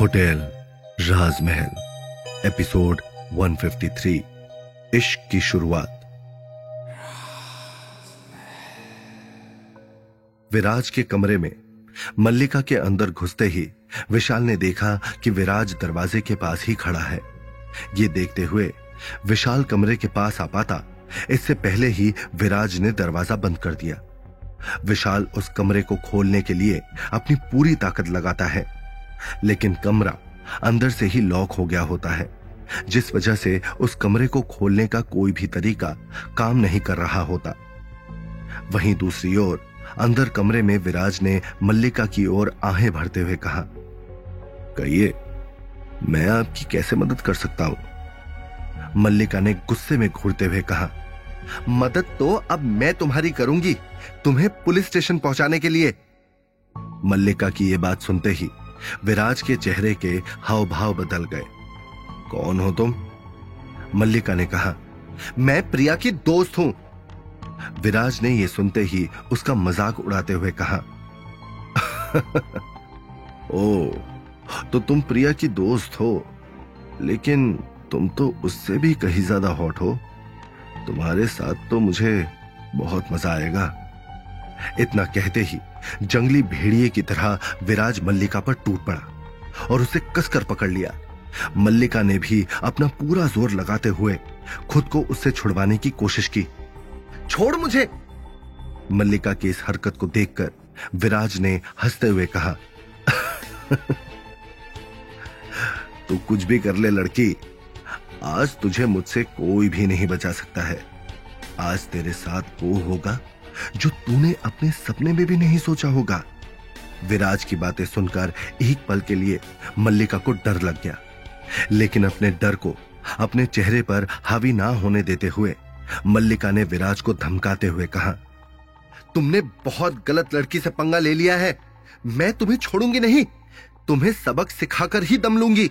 Hotel, राजमहल, episode 153 इश्क की शुरुआत। विराज के कमरे में, मल्लिका के अंदर घुसते ही, विशाल ने देखा कि विराज दरवाजे के पास ही खड़ा है। ये देखते हुए, विशाल कमरे के पास आ पाता, इससे पहले ही विराज ने दरवाज़ा बंद कर दिया। विशाल उस कमरे को खोलने के लिए अपनी पूरी ताकत लगाता है। लेकिन कमरा अंदर से ही लॉक हो गया होता है, जिस वजह से उस कमरे को खोलने का कोई भी तरीका काम नहीं कर रहा होता। वहीं दूसरी ओर, अंदर कमरे में विराज ने मल्लिका की ओर आहें भरते हुए कहा, कहिए, मैं आपकी कैसे मदद कर सकता हूँ? मल्लिका ने गुस्से में घूरते हुए कहा मदद तो अब मैं तुम्हारी करूँगी। तुम्हें पुलिस स्टेशन पहुँचाने के लिए। मल्लिका की यह बात सुनते ही विराज के चेहरे के हाव भाव बदल गए। कौन हो तुम? मल्लिका ने कहा, मैं प्रिया की दोस्त हूँ। विराज ने यह सुनते ही उसका मज़ाक उड़ाते हुए कहा, ओ तो तुम प्रिया की दोस्त हो, लेकिन तुम तो उससे भी कहीं ज़्यादा हॉट हो। तुम्हारे साथ तो मुझे बहुत मज़ा आएगा। इतना कहते ही जंगली भेड़िए की तरह विराज मल्लिका पर टूट पड़ा और उसे कसकर पकड़ लिया। मल्लिका ने भी अपना पूरा ज़ोर लगाते हुए खुद को उससे छुड़वाने की कोशिश की। छोड़ मुझे! मल्लिका की इस हरकत को देखकर विराज ने हँसते हुए कहा, तू कुछ भी कर ले, लड़की। आज तुझे मुझसे कोई भी नहीं बचा सकता है। आज तेरे साथ वो होगा जो तूने अपने सपने में भी नहीं सोचा होगा। विराज की बातें सुनकर एक पल के लिए मल्लिका को डर लग गया। लेकिन अपने डर को अपने चेहरे पर हावी ना होने देते हुए मल्लिका ने विराज को धमकाते हुए कहा, तुमने बहुत गलत लड़की से पंगा ले लिया है। मैं तुम्हें छोड़ूँगी नहीं। तुम्हें सबक सिखाकर ही दम लूँगी।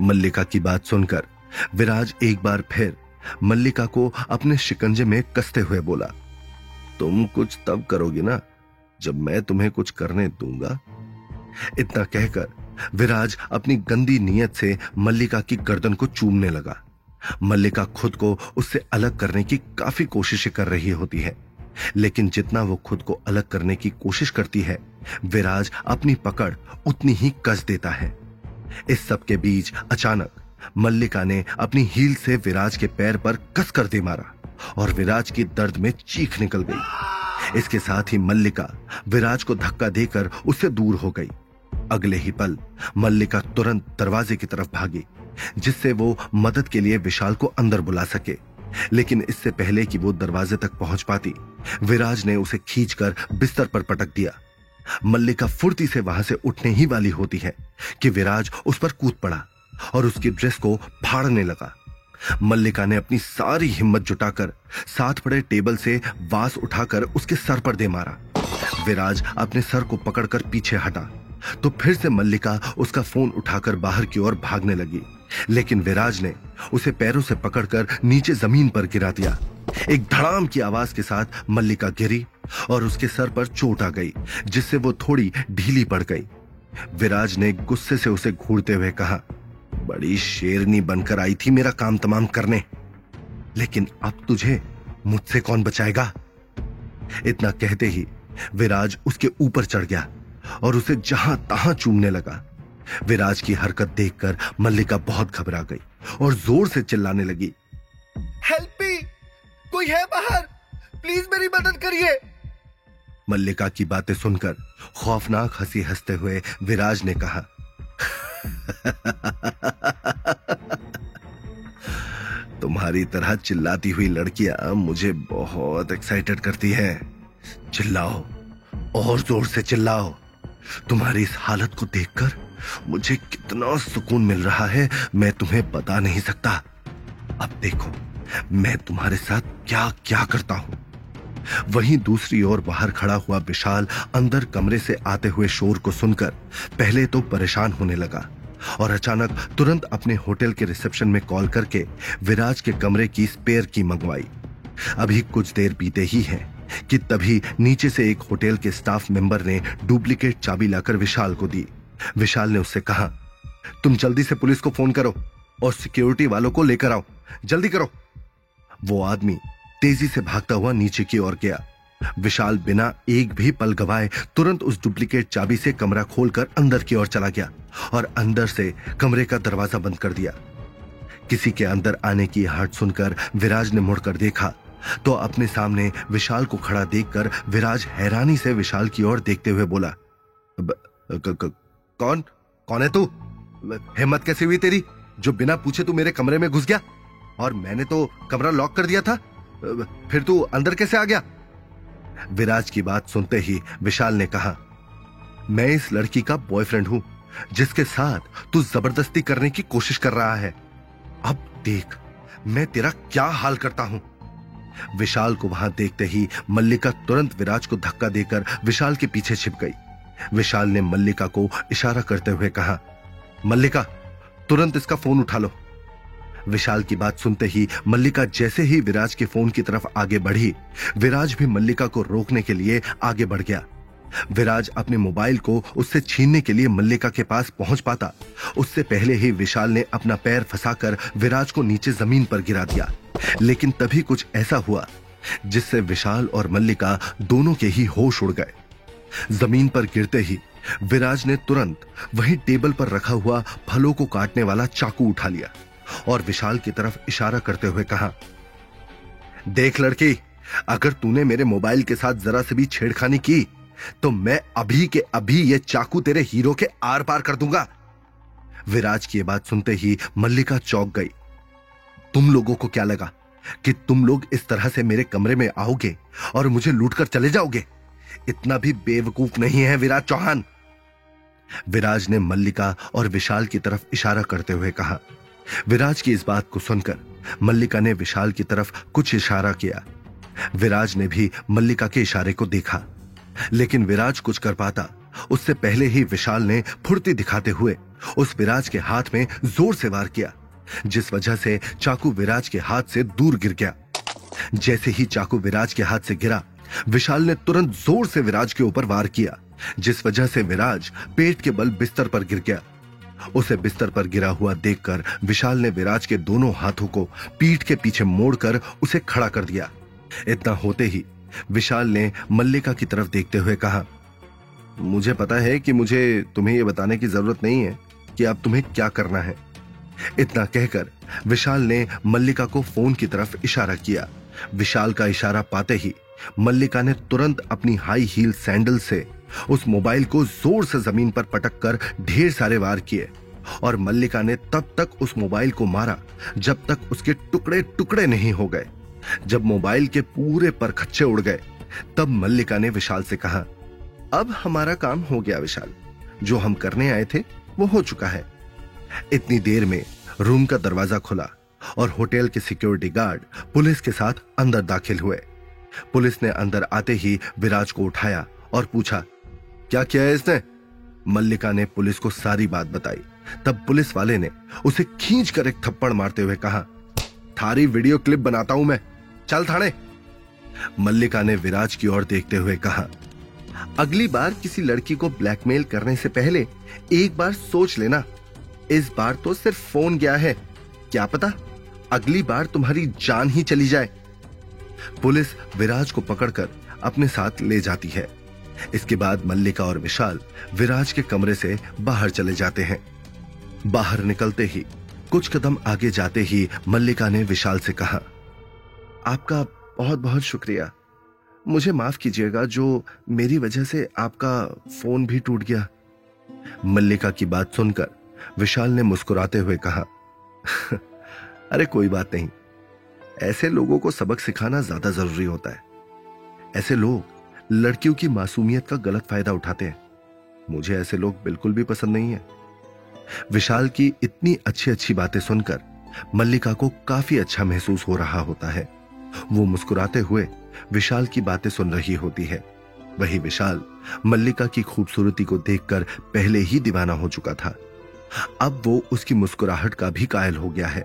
मल्लिका की बात सुनकर विराज एक बार फिर मल्लिका को अपने शिकंजे में कसते हुए बोला, तुम कुछ तब करोगी ना जब मैं तुम्हें कुछ करने दूँगा? इतना कहकर विराज अपनी गंदी नीयत से मल्लिका की गर्दन को चूमने लगा। मल्लिका खुद को उससे अलग करने की काफ़ी कोशिशें कर रही होती है, लेकिन जितना वो खुद को अलग करने की कोशिश करती है, विराज अपनी पकड़ उतनी ही कस देता है। इस सब के बीच अचानक मल्लिका ने अपनी हील से विराज के पैर पर कसकर दे मारा और विराज की दर्द में चीख निकल गई। इसके साथ ही मल्लिका विराज को धक्का देकर उससे दूर हो गई। अगले ही पल मल्लिका तुरंत दरवाजे की तरफ़ भागी, जिससे वो मदद के लिए विशाल को अंदर बुला सके। लेकिन इससे पहले कि वो दरवाजे तक पहुँच पाती, विराज ने उसे खींचकर बिस्तर पर पटक दिया। मल्लिका फुर्ती से वहाँ से उठने ही वाली होती है कि विराज उस पर कूद पड़ा। और उसकी ड्रेस को फाड़ने लगा। मल्लिका ने अपनी सारी हिम्मत जुटाकर साथ पड़े टेबल से वास उठाकर उसके सर पर दे मारा। विराज अपने सर को पकड़कर पीछे हटा। तो फिर से मल्लिका उसका फ़ोन उठाकर बाहर की ओर भागने लगी। लेकिन विराज ने उसे पैरों से पकड़कर नीचे ज़मीन पर गिरा दिया। एक धड़ाम की आवाज़ के साथ मल्लिका गिरी और उसके सर पर चोट आ गई, जिससे वो थोड़ी ढीली पड़ गई। विराज ने गुस्से से उसे घूरते हुए कहा बड़ी शेरनी बनकर आई थी मेरा काम तमाम करने। लेकिन अब तुझे मुझसे कौन बचाएगा? इतना कहते ही विराज उसके ऊपर चढ़ गया और उसे जहाँ तहां चूमने लगा। विराज की हरकत देखकर मल्लिका बहुत घबरा गई और ज़ोर से चिल्लाने लगी। Help me! कोई है बाहर? प्लीज़ मेरी मदद करिए! मल्लिका की बातें सुनकर खौफनाक हँसी हँसते हुए विराज ने कहा तुम्हारी तरह चिल्लाती हुई लड़कियाँ मुझे बहुत एक्साइटेड करती हैं। चिल्लाओ, और ज़ोर से चिल्लाओ। तुम्हारी इस हालत को देखकर मुझे कितना सुकून मिल रहा है, मैं तुम्हें बता नहीं सकता। अब देखो, मैं तुम्हारे साथ क्या क्या करता हूँ। वहीं दूसरी ओर बाहर खड़ा हुआ विशाल अंदर कमरे से आते हुए शोर को सुनकर पहले तो परेशान होने लगा। और अचानक तुरंत अपने होटल के रिसेप्शन में कॉल करके विराज के कमरे की स्पेयर की मंगवाई। अभी कुछ देर बीते ही है कि तभी नीचे से एक होटल के स्टाफ मेंबर ने डुप्लीकेट चाबी लाकर विशाल को दी। विशाल ने उससे कहा, तुम जल्दी से पुलिस को फ़ोन करो और सिक्योरिटी वालों को लेकर आओ। जल्दी करो। वो आदमी तेज़ी से भागता हुआ नीचे की ओर गया। विशाल बिना एक भी पल गवाए तुरंत उस डुप्लीकेट चाबी से कमरा खोलकर अंदर की ओर चला गया और अंदर से कमरे का दरवाज़ा बंद कर दिया। किसी के अंदर आने की आहट सुनकर विराज ने मुड़कर देखा तो अपने सामने विशाल को खड़ा देखकर विराज हैरानी से विशाल की ओर देखते हुए बोला कौन? कौन है तू? हिम्मत कैसे हुई तेरी? जो बिना पूछे तू मेरे कमरे में घुस गया? और मैंने तो कमरा लॉक कर दिया था? फिर तू अंदर कैसे आ गया? विराज की बात सुनते ही विशाल ने कहा, मैं इस लड़की का बॉयफ्रेंड हूँ, जिसके साथ तू ज़बरदस्ती करने की कोशिश कर रहा है। अब देख, मैं तेरा क्या हाल करता हूँ? विशाल को वहाँ देखते ही मल्लिका तुरंत विराज को धक्का देकर विशाल के पीछे छिप गई। विशाल ने मल्लिका को इशारा करते हुए कहा, मल्लिका, तुरंत इसका फ़ोन उठा लो। विशाल की बात सुनते ही मल्लिका जैसे ही विराज के फ़ोन की तरफ़ आगे बढ़ी, विराज भी मल्लिका को रोकने के लिए आगे बढ़ गया। विराज अपने मोबाइल को उससे छीनने के लिए मल्लिका के पास पहुँच पाता। उससे पहले ही विशाल ने अपना पैर फंसाकर विराज को नीचे ज़मीन पर गिरा दिया। लेकिन तभी कुछ ऐसा हुआ, जिससे विशाल और मल्लिका दोनों के ही होश उड़ गए। ज़मीन पर गिरते ही विराज ने तुरंत वही टेबल पर रखा हुआ फलों को काटने वाला चाकू उठा लिया। और विशाल की तरफ़ इशारा करते हुए कहा, देख लड़की, अगर तूने मेरे मोबाइल के साथ जरा से भी छेड़खानी की तो मैं अभी के अभी ये चाकू तेरे हीरो के आर पार कर दूँगा. विराज की बात सुनते ही मल्लिका चौक गई। तुम लोगों को क्या लगा कि तुम लोग इस तरह से मेरे कमरे में आओगे और मुझे लूटकर चले जाओगे? इतना भी बेवकूफ़ नहीं है विराज चौहान. विराज ने मल्लिका और विशाल की तरफ़ इशारा करते हुए कहा विराज की इस बात को सुनकर मल्लिका ने विशाल की तरफ़ कुछ इशारा किया। विराज ने भी मल्लिका के इशारे को देखा। लेकिन विराज कुछ कर पाता। उससे पहले ही विशाल ने फुर्ती दिखाते हुए उस विराज के हाथ में ज़ोर से वार किया, जिस वजह से चाकू विराज के हाथ से दूर गिर गया। जैसे ही चाकू विराज के हाथ से गिरा, विशाल ने तुरंत ज़ोर से विराज के ऊपर वार किया, जिस वजह से विराज पेट के बल बिस्तर पर गिर गया। उसे बिस्तर पर गिरा हुआ देखकर विशाल ने विराज के दोनों हाथों को पीठ के पीछे मोड़कर उसे खड़ा कर दिया। इतना होते ही विशाल ने मल्लिका की तरफ़ देखते हुए कहा, मुझे पता है कि मुझे तुम्हें यह बताने की ज़रूरत नहीं है कि अब तुम्हें क्या करना है। इतना कहकर विशाल ने मल्लिका को फ़ोन की तरफ़ इशारा किया। विशाल का इशारा पाते ही मल्लिका ने तुरंत अपनी हाई हील सैंडल से उस मोबाइल को ज़ोर से ज़मीन पर पटक कर ढेर सारे वार किए और मल्लिका ने तब तक उस मोबाइल को मारा, जब तक उसके टुकड़े टुकड़े नहीं हो गए। जब मोबाइल के पूरे पर खच्चे उड़ गए, तब मल्लिका ने विशाल से कहा, अब हमारा काम हो गया विशाल। जो हम करने आए थे, वो हो चुका है। इतनी देर में रूम का दरवाज़ा खुला और होटल के सिक्योरिटी गार्ड पुलिस के साथ अंदर दाखिल हुए। पुलिस ने अंदर आते ही विराज को उठाया और पूछा क्या किया है इसने? मल्लिका ने पुलिस को सारी बात बताई। तब पुलिस वाले ने उसे खींच कर एक थप्पड़ मारते हुए कहा, थारी वीडियो क्लिप बनाता हूँ मैं। चल थाने। मल्लिका ने विराज की ओर देखते हुए कहा, अगली बार किसी लड़की को ब्लैकमेल करने से पहले एक बार सोच लेना। इस बार तो सिर्फ़ फ़ोन गया है। क्या पता अगली बार तुम्हारी जान ही चली जाए। पुलिस विराज को पकड़कर अपने साथ ले जाती है। इसके बाद मल्लिका और विशाल विराज के कमरे से बाहर चले जाते हैं। बाहर निकलते ही, कुछ कदम आगे जाते ही मल्लिका ने विशाल से कहा, आपका बहुत बहुत शुक्रिया। मुझे माफ़ कीजिएगा जो मेरी वजह से आपका फ़ोन भी टूट गया। मल्लिका की बात सुनकर विशाल ने मुस्कुराते हुए कहा, अरे कोई बात नहीं। ऐसे लोगों को सबक सिखाना ज़्यादा ज़रूरी होता है। ऐसे लोग लड़कियों की मासूमियत का गलत फ़ायदा उठाते हैं। मुझे ऐसे लोग बिल्कुल भी पसंद नहीं है। विशाल की इतनी अच्छी अच्छी बातें सुनकर मल्लिका को काफ़ी अच्छा महसूस हो रहा होता है। वो मुस्कुराते हुए विशाल की बातें सुन रही होती है। वही विशाल मल्लिका की खूबसूरती को देखकर पहले ही दीवाना हो चुका था। अब वो उसकी मुस्कुराहट का भी कायल हो गया है।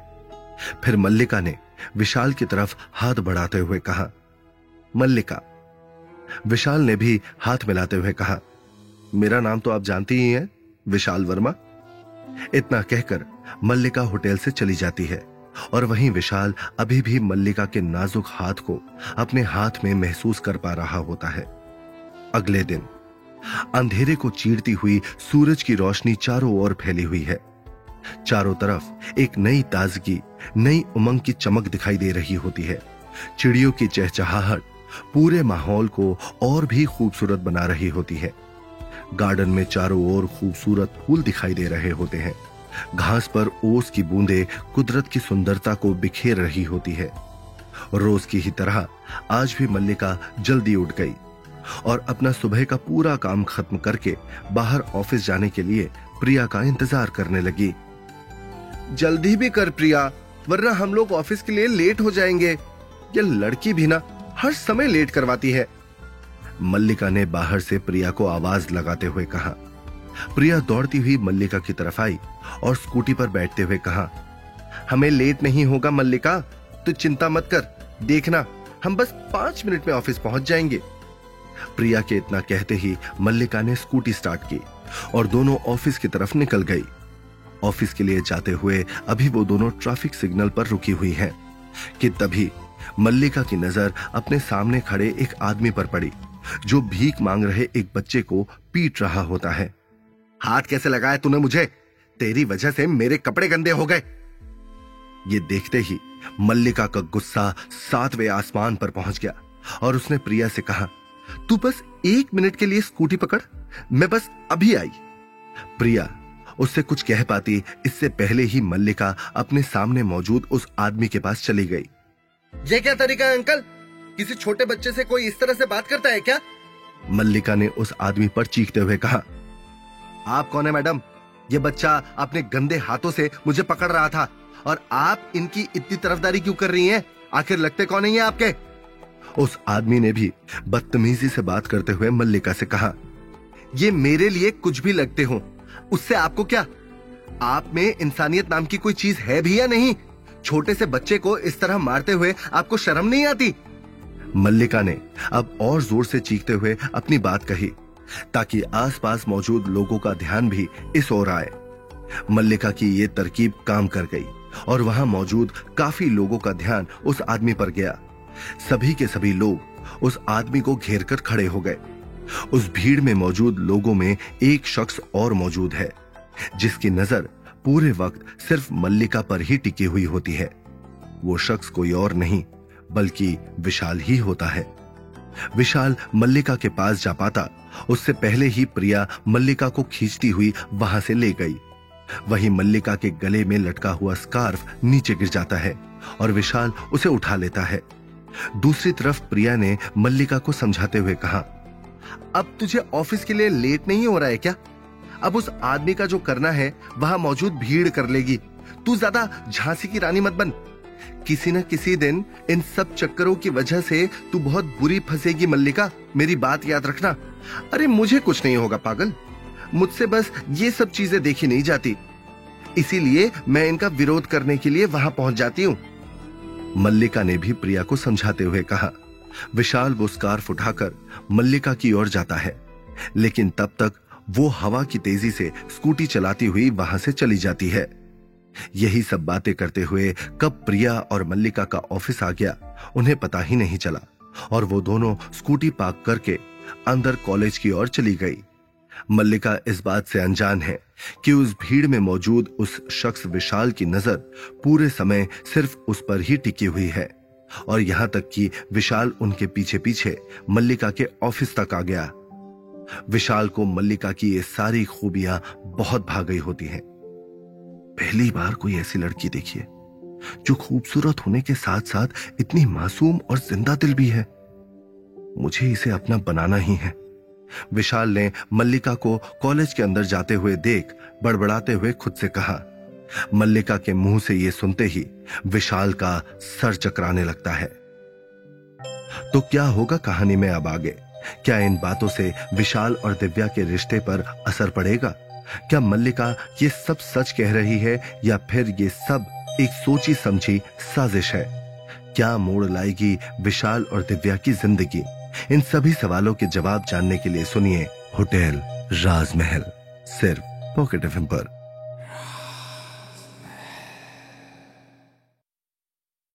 फिर मल्लिका ने विशाल की तरफ़ हाथ बढ़ाते हुए कहा, मल्लिका विशाल ने भी हाथ मिलाते हुए कहा, मेरा नाम तो आप जानती ही हैं, विशाल वर्मा। इतना कहकर मल्लिका होटल से चली जाती है और वहीं विशाल अभी भी मल्लिका के नाजुक हाथ को अपने हाथ में महसूस कर पा रहा होता है। अगले दिन अंधेरे को चीरती हुई सूरज की रोशनी चारों ओर फैली हुई है। चारों तरफ़ एक नई ताजगी, नई उमंग की चमक दिखाई दे रही होती है। चिड़ियों की चहचहाहट पूरे माहौल को और भी खूबसूरत बना रही होती है। गार्डन में चारों ओर खूबसूरत फूल दिखाई दे रहे होते हैं। घास पर ओस की बूंदें कुदरत की सुंदरता को बिखेर रही होती है। रोज की ही तरह आज भी मल्लिका जल्दी उठ गई और अपना सुबह का पूरा काम खत्म करके बाहर ऑफ़िस जाने के लिए प्रिया का इंतज़ार करने लगी। जल्दी भी कर प्रिया, वरना हम लोग ऑफ़िस के लिए लेट हो जाएँगे। ये लड़की भी ना हर समय लेट करवाती है। मल्लिका ने बाहर से प्रिया को आवाज़ लगाते हुए कहा। प्रिया दौड़ती हुई मल्लिका की तरफ़ आई और स्कूटी पर बैठते हुए कहा, हमें लेट नहीं होगा मल्लिका, तू चिंता मत कर, देखना, हम बस पाँच मिनट में ऑफ़िस पहुँच जाएँगे। प्रिया के इतना कहते ही मल्लिका ने स्कूटी स्टार्ट की और दोनों ऑफ़िस की तरफ़ निकल गई। ऑफ़िस के लिए जाते हुए अभी वो दोनों ट्रैफ़िक सिग्नल पर रुकी हुई हैं कि तभी मल्लिका की नज़र अपने सामने खड़े एक आदमी पर पड़ी, जो भीख मांग रहे एक बच्चे को पीट रहा होता है। हाथ कैसे लगाया तूने मुझे? तेरी वजह से मेरे कपड़े गंदे हो गए। ये देखते ही मल्लिका का गुस्सा सातवें आसमान पर पहुँच गया और उसने प्रिया से कहा, तू बस एक मिनट के लिए स्कूटी पकड़, मैं बस अभी आई। प्रिया उससे कुछ कह पाती, इससे पहले ही मल्लिका अपने सामने मौजूद उस आदमी के पास चली गई। ये क्या तरीका है, अंकल? किसी छोटे बच्चे से कोई इस तरह से बात करता है क्या? मल्लिका ने उस आदमी पर चीखते हुए कहा, आप कौन है, मैडम? ये बच्चा अपने गंदे हाथों से मुझे पकड़ रहा था। और आप इनकी इतनी तरफदारी क्यों कर रही हैं? आखिर लगते कौन है आपके? उस आदमी ने भी बदतमीजी से बात करते हुए मल्लिका से कहा, ये मेरे लिए कुछ भी लगते हो, उससे आपको क्या? आप में इंसानियत नाम की कोई चीज़ है भी या नहीं? छोटे से बच्चे को इस तरह मारते हुए आपको शर्म नहीं आती? मल्लिका ने अब और ज़ोर से चीखते हुए अपनी बात कही, ताकि आसपास मौजूद लोगों का ध्यान भी इस ओर आए। मल्लिका की ये तरकीब काम कर गई, और वहाँ मौजूद काफ़ी लोगों का ध्यान उस आदमी पर गया। सभी के सभी लोग उस आदमी को घेर कर खड़े हो गए। उस भीड़ में मौजूद लोगों में एक शख्स और मौजूद है, जिसकी नज़र पूरे वक्त सिर्फ़ मल्लिका पर ही टिकी हुई होती है। वो शख्स कोई और नहीं, बल्कि विशाल ही होता है। विशाल मल्लिका के पास जा पाता, उससे पहले ही प्रिया मल्लिका को खींचती हुई वहाँ से ले गई। वही मल्लिका के गले में लटका हुआ स्कार्फ नीचे गिर जाता है और विशाल उसे उठा लेता है। दूसरी तरफ़ प्रिया ने मल्लिका को समझाते हुए कहा, अब तुझे ऑफ़िस के लिए लेट नहीं हो रहा है क्या? अब उस आदमी का जो करना है, वहाँ मौजूद भीड़ कर लेगी। तू ज़्यादा झांसी की रानी मत बन। किसी न किसी दिन इन सब चक्करों की वजह से तू बहुत बुरी फंसेगी, मल्लिका। मेरी बात याद रखना। अरे, मुझे कुछ नहीं होगा, पागल। मुझसे बस ये सब चीज़ें देखी नहीं जाती। इसीलिए मैं इनका विरोध करने के लिए वहाँ पहुँच जाती हूँ। मल्लिका ने भी प्रिया को समझाते हुए कहा। विशाल वो स्कार्फ उठाकर मल्लिका की ओर जाता है। लेकिन तब तक वो हवा की तेज़ी से स्कूटी चलाती हुई वहाँ से चली जाती है। यही सब बातें करते हुए कब प्रिया और मल्लिका का ऑफ़िस आ गया, उन्हें पता ही नहीं चला, और वो दोनों स्कूटी पार्क करके अंदर कॉलेज की ओर चली गई। मल्लिका इस बात से अनजान है कि उस भीड़ में मौजूद उस शख्स विशाल की नज़र पूरे समय सिर्फ़ उस पर ही टिकी हुई है, और यहाँ तक कि विशाल उनके पीछे पीछे मल्लिका के ऑफ़िस तक आ गया। विशाल को मल्लिका की ये सारी खूबियाँ बहुत भाग गई होती हैं। पहली बार कोई ऐसी लड़की देखिए, जो खूबसूरत होने के साथ साथ इतनी मासूम और ज़िंदा दिल भी है। मुझे इसे अपना बनाना ही है। विशाल ने मल्लिका को कॉलेज के अंदर जाते हुए देख, बड़बड़ाते हुए खुद से कहा। मल्लिका के मुँह से यह सुनते ही विशाल का सर चकराने लगता है। तो क्या होगा कहानी में अब आगे? क्या इन बातों से विशाल और दिव्या के रिश्ते पर असर पड़ेगा? क्या मल्लिका ये सब सच कह रही है या फिर ये सब एक सोची समझी साजिश है? क्या मोड़ लाएगी विशाल और दिव्या की ज़िंदगी? इन सभी सवालों के जवाब जानने के लिए सुनिए होटल राजमहल, सिर्फ़ पॉकेट एफ़ पर।